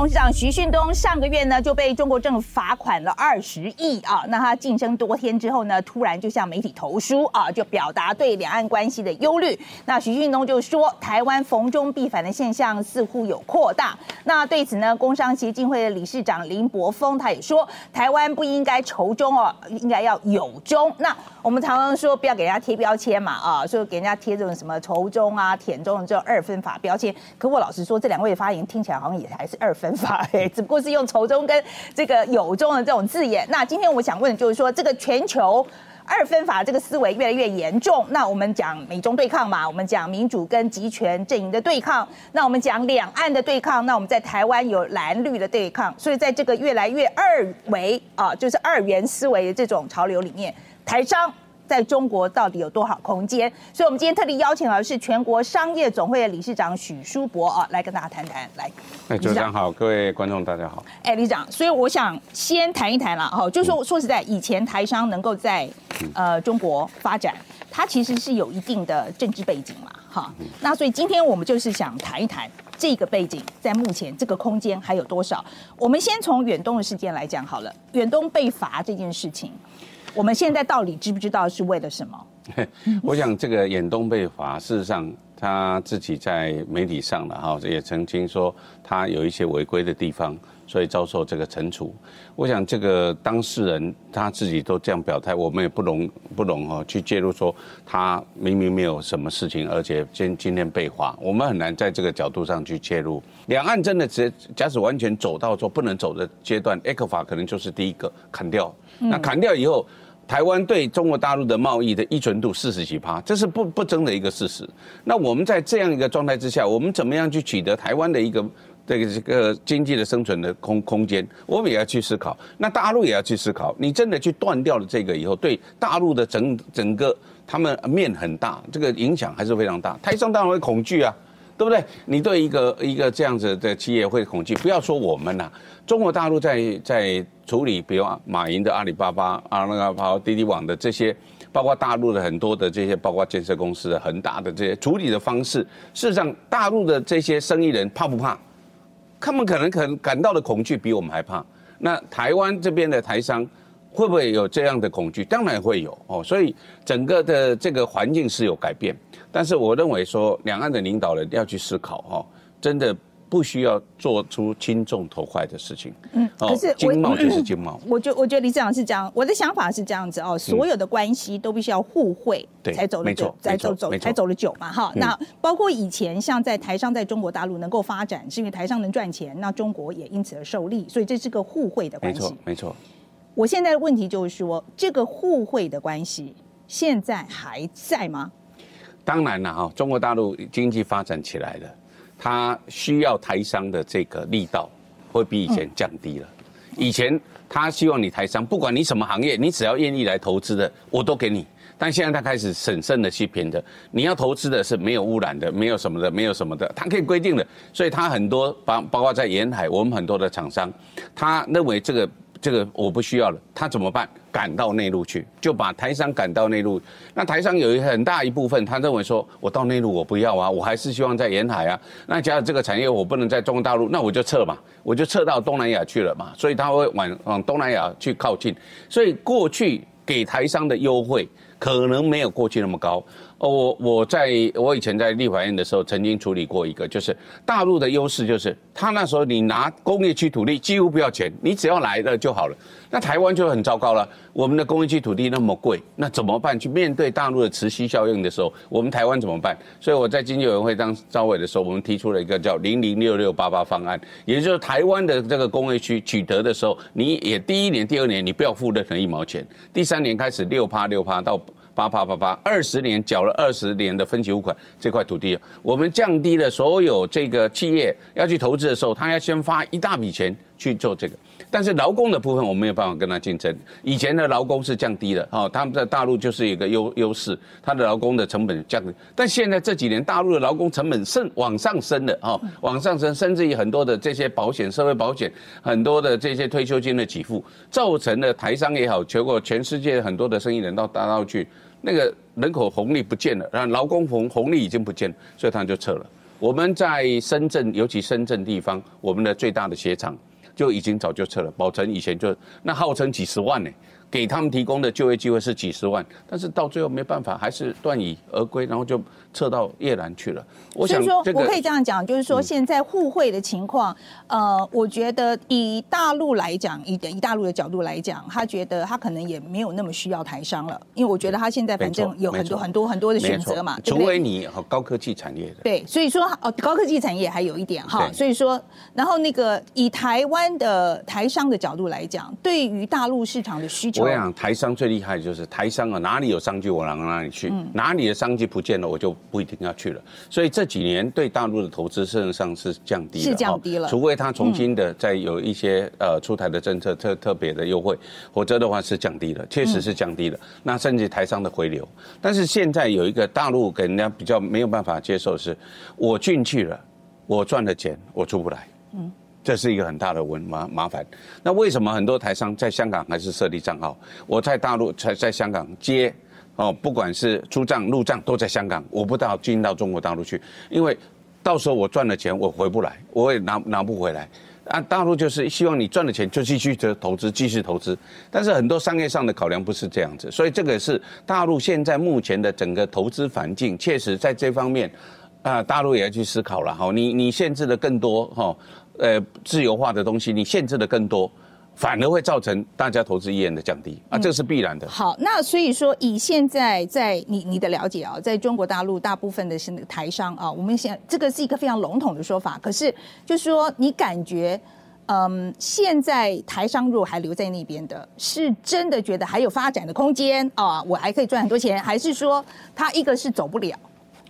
董事长徐旭东上个月呢就被中国政府罚款了二十亿啊。那他晋升多天之后呢，突然就向媒体投书啊，就表达对两岸关系的忧虑。那徐旭东就说，台湾逢中必反的现象似乎有扩大。那对此呢，工商协进会的理事长林柏峰他也说，台湾不应该仇中哦，应该要友中。那我们常常说不要给人家贴标签嘛啊，说给人家贴这种什么仇中啊、舔中这种二分法标签。可我老实说，这两位的发言听起来好像也还是二分法哎，只不过是用仇中跟这个友中的这种字眼。那今天我想问的就是说，这个全球二分法这个思维越来越严重。那我们讲美中对抗嘛，我们讲民主跟集权阵营的对抗。那我们讲两岸的对抗，那我们在台湾有蓝绿的对抗。所以在这个越来越二维啊，就是二元思维的这种潮流里面。台商在中国到底有多少空间？所以，我们今天特地邀请的是全国商业总会的理事长许书博啊，来跟大家谈谈。来，哎，局长好，各位观众大家好。哎，理事长，所以我想先谈一谈了哈，就说说实在，以前台商能够在呃中国发展，它其实是有一定的政治背景嘛，哈。那所以今天我们就是想谈一谈这个背景，在目前这个空间还有多少？我们先从远东的事件来讲好了，远东被罚这件事情。我们现在到底知不知道是为了什么？我想这个远东被罚，事实上他自己在媒体上了哈，也曾经说他有一些违规的地方，所以遭受这个惩处。我想这个当事人他自己都这样表态，我们也不容不容哈去介入说他明明没有什么事情，而且今今天被罚，我们很难在这个角度上去介入。两岸真的只假使完全走到说不能走的阶段，A 克法可能就是第一个砍掉。那砍掉以后。台湾对中国大陆的贸易的依存度四十几趴，这是不不争的一个事实。那我们在这样一个状态之下，我们怎么样去取得台湾的一个这个这个经济的生存的空空间？我们也要去思考。那大陆也要去思考。你真的去断掉了这个以后，对大陆的整整个他们面很大，这个影响还是非常大。台商当然会恐惧啊。对不对？你对一个一个这样子的企业会恐惧？不要说我们呐，中国大陆在在处理，比如马云的阿里巴巴啊，那个包括滴滴网的这些，包括大陆的很多的这些，包括建设公司的恒大的这些处理的方式，事实上，大陆的这些生意人怕不怕？他们可能可能感到的恐惧比我们还怕。那台湾这边的台商会不会有这样的恐惧？当然会有哦。所以整个的这个环境是有改变。但是我认为说，两岸的领导人要去思考哈，真的不需要做出轻重头坏的事情。嗯，可是经贸就是经贸。我觉我觉得李市长是这样，我的想法是这样子哦，所有的关系都必须要互惠，才走得久，才走走才走得久嘛哈。那包括以前像在台商在中国大陆能够发展，是因为台商能赚钱，那中国也因此而受利，所以这是个互惠的关系。没错，没错。我现在的问题就是说，这个互惠的关系现在还在吗？当然了哈，中国大陆经济发展起来了，它需要台商的这个力道会比以前降低了。以前他希望你台商，不管你什么行业，你只要愿意来投资的，我都给你。但现在他开始审慎的去评的，你要投资的是没有污染的，没有什么的，没有什么的，他可以规定的。所以他很多包包括在沿海，我们很多的厂商，他认为这个。这个我不需要了，他怎么办？赶到内陆去，就把台商赶到内陆。那台商有一很大一部分，他认为说，我到内陆我不要啊，我还是希望在沿海啊。那假如这个产业我不能在中国大陆，那我就撤嘛，我就撤到东南亚去了嘛。所以他会往往东南亚去靠近。所以过去给台商的优惠可能没有过去那么高。哦，我我在我以前在立法院的时候，曾经处理过一个，就是大陆的优势，就是他那时候你拿工业区土地几乎不要钱，你只要来了就好了。那台湾就很糟糕了，我们的工业区土地那么贵，那怎么办？去面对大陆的磁吸效应的时候，我们台湾怎么办？所以我在经济委员会当招委的时候，我们提出了一个叫零零六六八八方案，也就是台湾的这个工业区取得的时候，你也第一年、第二年你不要付任何一毛钱，第三年开始六趴六趴到。八八八八，二十年缴了二十年的分期付款，这块土地，我们降低了所有这个企业要去投资的时候，他要先发一大笔钱去做这个。但是劳工的部分，我没有办法跟他竞争。以前的劳工是降低的，哦，他们在大陆就是一个优优势，他的劳工的成本降低。但现在这几年，大陆的劳工成本升往上升的，哦，往上升，甚至于很多的这些保险、社会保险，很多的这些退休金的给付，造成了台商也好，全国全世界很多的生意人到大陆去。那个人口红利不见了，然后劳工红红利已经不见了，所以他就撤了。我们在深圳，尤其深圳地方，我们的最大的鞋厂就已经早就撤了。宝成以前就那号称几十万呢。给他们提供的就业机会是几十万，但是到最后没办法，还是断羽而归，然后就撤到越南去了。我想说，我可以这样讲，就是说现在互惠的情况，呃，我觉得以大陆来讲，以以大陆的角度来讲，他觉得他可能也没有那么需要台商了，因为我觉得他现在反正有很多很多很多的选择嘛，除非你高科技产业的。对，所以说哦，高科技产业还有一点哈，所以说，然后那个以台湾的台商的角度来讲，对于大陆市场的需求。我想台商最厉害的就是台商啊，哪里有商机我往哪里去，哪里的商机不见了，我就不一定要去了。所以这几年对大陆的投资事实上是降低了，是降低了。除非他重新的再有一些呃出台的政策特特别的优惠，否则的话是降低了，确实是降低了。那甚至台商的回流，但是现在有一个大陆给人家比较没有办法接受的是，我进去了，我赚了钱我出不来。嗯。这是一个很大的问麻麻烦。那为什么很多台商在香港还是设立账号？我在大陆在在香港接哦，不管是出账入账都在香港，我不到进到中国大陆去，因为到时候我赚了钱我回不来，我也拿拿不回来。啊，大陆就是希望你赚了钱就继续的投资，继续投资。但是很多商业上的考量不是这样子，所以这个是大陆现在目前的整个投资环境，确实在这方面啊，大陆也要去思考了哈。你你限制的更多哈。呃，自由化的东西，你限制的更多，反而会造成大家投资意愿的降低啊，这是必然的。好，那所以说，以现在在你你的了解啊，在中国大陆大部分的是那个台商啊，我们想这个是一个非常笼统的说法，可是就是说，你感觉，嗯，现在台商如果还留在那边的，是真的觉得还有发展的空间啊，我还可以赚很多钱，还是说他一个是走不了？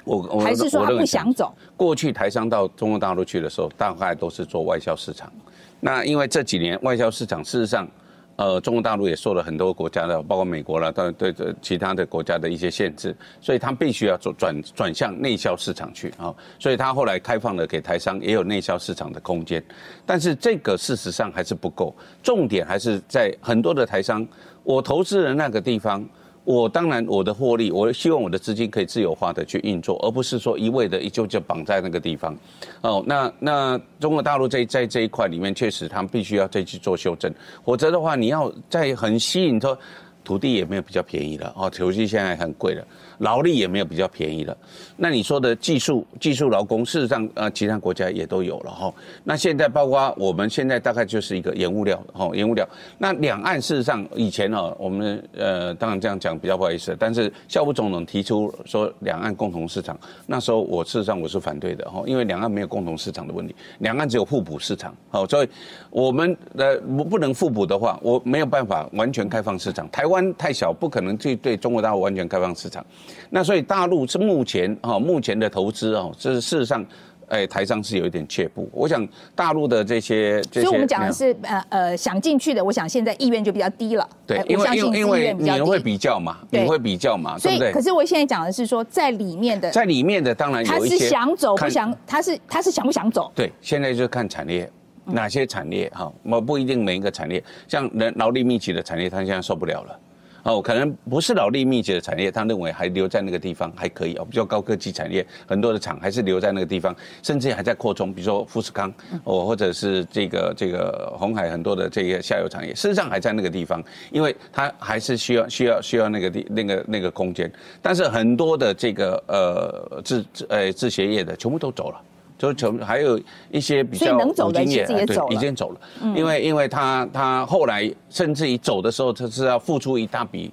我我还是说他不想走。过去台商到中国大陆去的时候，大概都是做外销市场。那因为这几年外销市场，事实上，呃，中国大陆也受了很多国家的，包括美国了，对对对，其他的国家的一些限制，所以他必须要做转转向内销市场去啊。所以他后来开放了给台商也有内销市场的空间，但是这个事实上还是不够。重点还是在很多的台商，我投资的那个地方。我当然，我的获利，我希望我的资金可以自由化的去运作，而不是说一味的一就就绑在那个地方。哦，那那中国大陆在在这一块里面，确实他们必须要再去做修正，否则的话，你要在很吸引说。土地也没有比较便宜了哦，土地现在很贵了，劳力也没有比较便宜了。那你说的技术、技术劳工，事实上呃，其他国家也都有了哈。那现在包括我们现在大概就是一个延误料哈，延误料。那两岸事实上以前哦，我们呃当然这样讲比较不好意思，但是校务总统提出说两岸共同市场，那时候我事实上我是反对的哈，因为两岸没有共同市场的问题，两岸只有互补市场好，所以我们呃不不能互补的话，我没有办法完全开放市场，台。湾太小，不可能去对中国大陆完全开放市场。那所以大陆是目前哈目前的投资哦，这是事实上，哎，台商是有一点却步。我想大陆的这些，所以我们讲的是呃呃想进去的，我想现在意愿就比较低了。对，因为因为你会比较嘛，你会比较嘛，对不对？可是我现在讲的是说，在里面的，在里面的当然有一些，他是想走不想，他是他是想不想走？对，现在就是看产业。哪些产业哈？我不一定每一个产业，像人劳力密集的产业，他现在受不了了。哦，可能不是劳力密集的产业，他认为还留在那个地方还可以哦。比较高科技产业，很多的厂还是留在那个地方，甚至还在扩充。比如说富士康哦，或者是这个这个红海很多的这个下游产业，事实上还在那个地方，因为它还是需要需要需要那个地那个那个空间。但是很多的这个呃制制呃制鞋业的全部都走了。就从还有一些比较有经验，对，已经走了。因为因为他他后来甚至于走的时候，他是要付出一大笔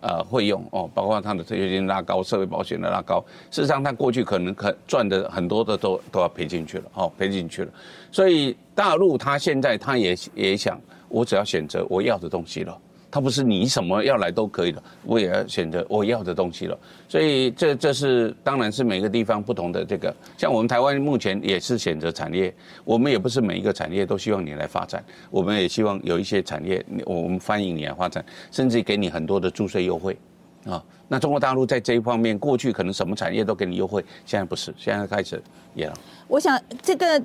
呃费用哦，包括他的退休金拉高、社会保险的拉高。事实上，他过去可能可赚的很多的都都要赔进去了，哦，赔进去了。所以大陆他现在他也也想，我只要选择我要的东西了。它不是你什么要来都可以的，我也要选择我要的东西了。所以这这是当然是每个地方不同的这个，像我们台湾目前也是选择产业，我们也不是每一个产业都希望你来发展，我们也希望有一些产业我们欢迎你来发展，甚至给你很多的注税优惠啊。那中国大陆在这一方面过去可能什么产业都给你优惠，现在不是，现在开始也了。我想这个。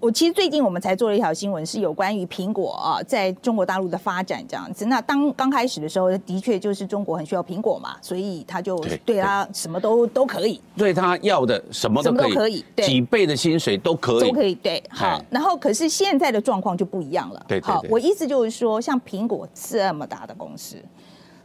我其实最近我们才做了一条新闻，是有关于苹果啊在中国大陆的发展这样子。那当刚开始的时候，的确就是中国很需要苹果嘛，所以他就对他什么都都可以，对他要的什么都可以，几倍的薪水都可以，都可以。对，好。然后可是现在的状况就不一样了。对，好。我意思就是说，像苹果这么大的公司，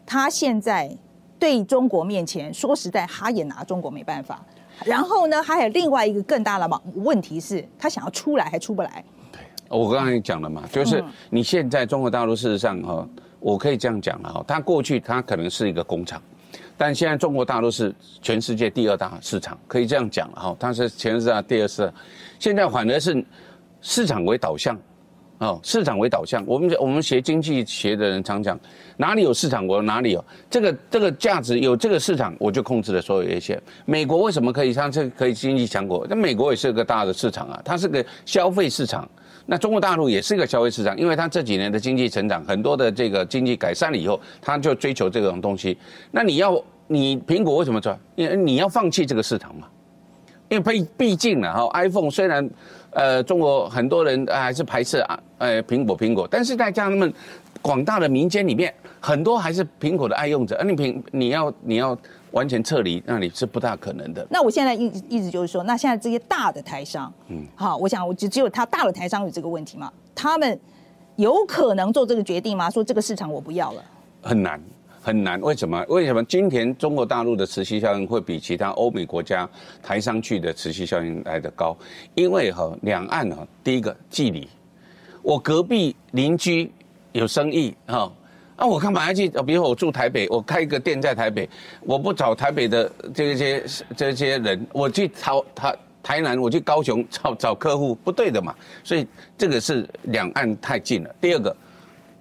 他现在对中国面前，说实在，他也拿中国没办法。然后呢，还有另外一个更大的嘛问题是，他想要出来还出不来。对，我刚才讲了嘛，就是你现在中国大陆事实上哈，我可以这样讲了哈，它过去它可能是一个工厂，但现在中国大陆是全世界第二大市场，可以这样讲了哈，它是全世界第二市，现在反而是市场为导向。哦，市场为导向，我们我们学经济学的人常讲，哪里有市场，我哪里有这个这个价值，有这个市场，我就控制了所有一切。美国为什么可以？它这可以经济强国，那美国也是个大的市场啊，它是个消费市场。那中国大陆也是一个消费市场，因为它这几年的经济成长，很多的这个经济改善了以后，它就追求这种东西。那你要你苹果为什么赚？因为你要放弃这个市场嘛。因为毕毕竟呢，哈，iPhone 虽然，呃，中国很多人还是排斥啊，呃，苹果苹果，但是在家人们广大的民间里面，很多还是苹果的爱用者。而你苹你要你要完全撤离，那你是不大可能的。那我现在意意思就是说，那现在这些大的台商，嗯，好，我想我只只有他大的台商有这个问题嘛？他们有可能做这个决定吗？说这个市场我不要了？很难。很难，为什么？为什么今天中国大陆的持续效应会比其他欧美国家抬上去的持续效应来得高？因为哈，两岸哈，第一个距离，我隔壁邻居有生意哈，啊，我干嘛要去？比如我住台北，我开一个店在台北，我不找台北的这些这些人，我去台台台南，我去高雄找找客户，不对的嘛。所以这个是两岸太近了。第二个，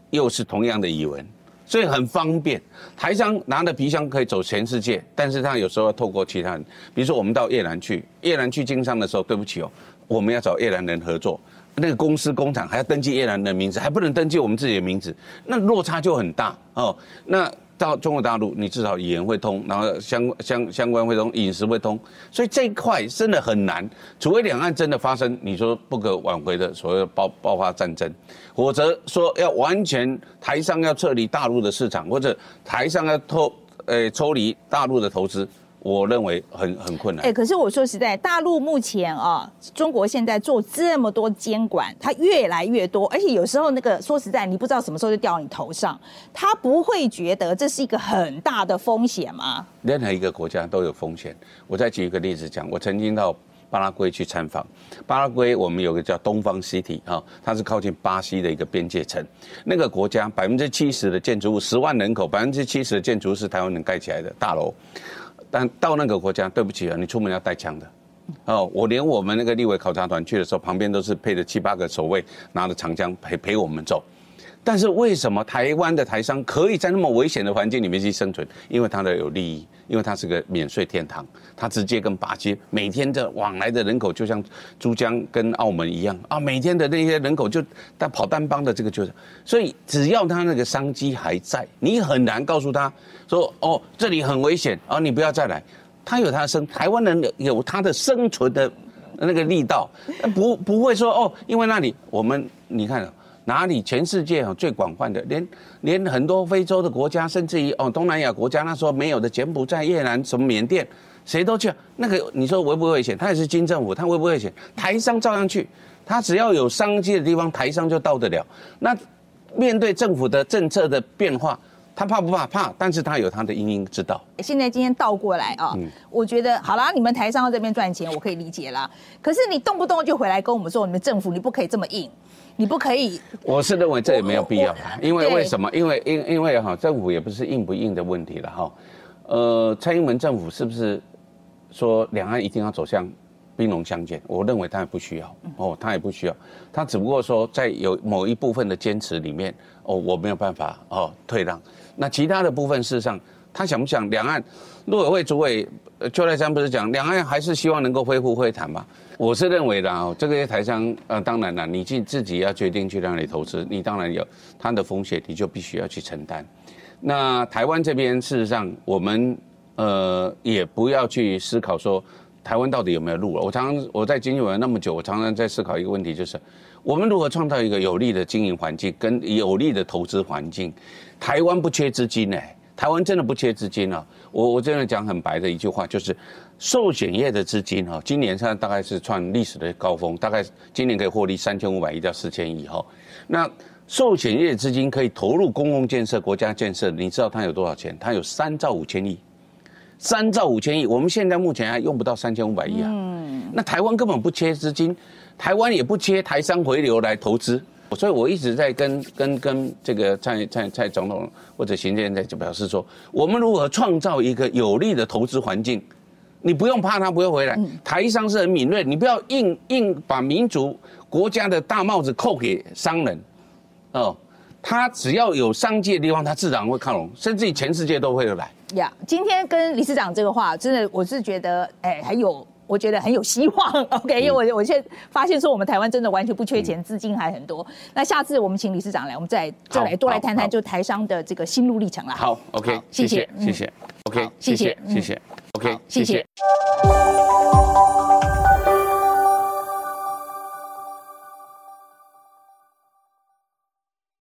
又是同样的语文。所以很方便，台商拿着皮箱可以走全世界，但是他有时候要透过其他人，比如说我们到越南去，越南去经商的时候，对不起哦，我们要找越南人合作，那个公司工厂还要登记越南的名字，还不能登记我们自己的名字，那落差就很大哦，那。到中国大陆，你至少语言会通，然后相相相关会通，饮食会通，所以这一块真的很难。除非两岸真的发生你说不可挽回的所谓爆爆发战争，否则说要完全台商要撤离大陆的市场，或者台商要脱呃抽离大陆的投资。我认为很很困难。哎，可是我说实在，大陆目前啊，中国现在做这么多监管，它越来越多，而且有时候那个说实在，你不知道什么时候就掉到你头上，他不会觉得这是一个很大的风险吗？任何一个国家都有风险。我再举一个例子讲，我曾经到巴拉圭去参访，巴拉圭我们有个叫东方 City 啊，它是靠近巴西的一个边界城，那个国家百分之七十的建筑物，十万人口，百分之七十的建筑是台湾人盖起来的大楼。但到那个国家，对不起啊，你出门要带枪的，哦，我连我们那个立委考察团去的时候，旁边都是配着七八个守卫，拿着长枪陪陪我们走。但是为什么台湾的台商可以在那么危险的环境里面去生存？因为他的有利益，因为他是个免税天堂，他直接跟巴西每天的往来的人口就像珠江跟澳门一样啊，每天的那些人口就他跑单帮的这个就是，所以只要他那个商机还在，你很难告诉他说哦这里很危险啊，你不要再来。他有他的生，台湾人有他的生存的那个力道，不不会说哦，因为那里我们你看。哪里？全世界啊最广泛的，连连很多非洲的国家，甚至于哦东南亚国家，那时候没有的柬埔寨、越南、什么缅甸，谁都去。那个你说危不危险？他也是军政府，他危不危险？台商照样去，他只要有商机的地方，台商就到得了。那面对政府的政策的变化，他怕不怕？怕，但是他有他的因因之道。现在今天倒过来啊，我觉得好啦，你们台商在这边赚钱，我可以理解啦。可是你动不动就回来跟我们说，你们政府你不可以这么硬。你不可以，我是认为这也没有必要，因为为什么？因为因因为哈，政府也不是硬不硬的问题了哈。呃，蔡英文政府是不是说两岸一定要走向兵戎相见？我认为他也不需要哦，他也不需要，他只不过说在有某一部分的坚持里面哦，我没有办法哦退让。那其他的部分事实上，他想不想两岸？陆委会主委邱来山不是讲两岸还是希望能够恢复会谈吗？我是认为的啊，这个台商呃，当然了，你自自己要决定去那里投资，你当然有它的风险，你就必须要去承担。那台湾这边事实上，我们呃也不要去思考说台湾到底有没有路了？我常常我在经济委员那么久，我常常在思考一个问题，就是我们如何创造一个有利的经营环境跟有利的投资环境。台湾不缺资金呢，台湾真的不缺资金啊！我我真的讲很白的一句话，就是寿险业的资金哈，今年现在大概是创历史的高峰，大概今年可以获利三千五百亿到四千亿哈。那寿险业资金可以投入公共建设、国家建设，你知道它有多少钱？它有三兆五千亿。三兆五千亿，我们现在目前还用不到三千五百亿啊。嗯，那台湾根本不缺资金，台湾也不缺台商回流来投资，所以我一直在跟跟跟这个蔡蔡蔡总统或者行政院在就表示说，我们如何创造一个有利的投资环境，你不用怕他不会回来，台商是很敏锐，你不要硬硬把民族国家的大帽子扣给商人，哦。他只要有商界的地方，他自然会靠拢，甚至于全世界都会来。呀，今天跟理事长这个话，真的我是觉得，哎，还有，我觉得很有希望。OK，因为我我现在发现说，我们台湾真的完全不缺钱，资金还很多。那下次我们请理事长来，我们再再来多来谈谈，就台商的这个心路历程啦。好，OK，谢谢，谢谢，OK，谢谢，谢谢，OK，谢谢。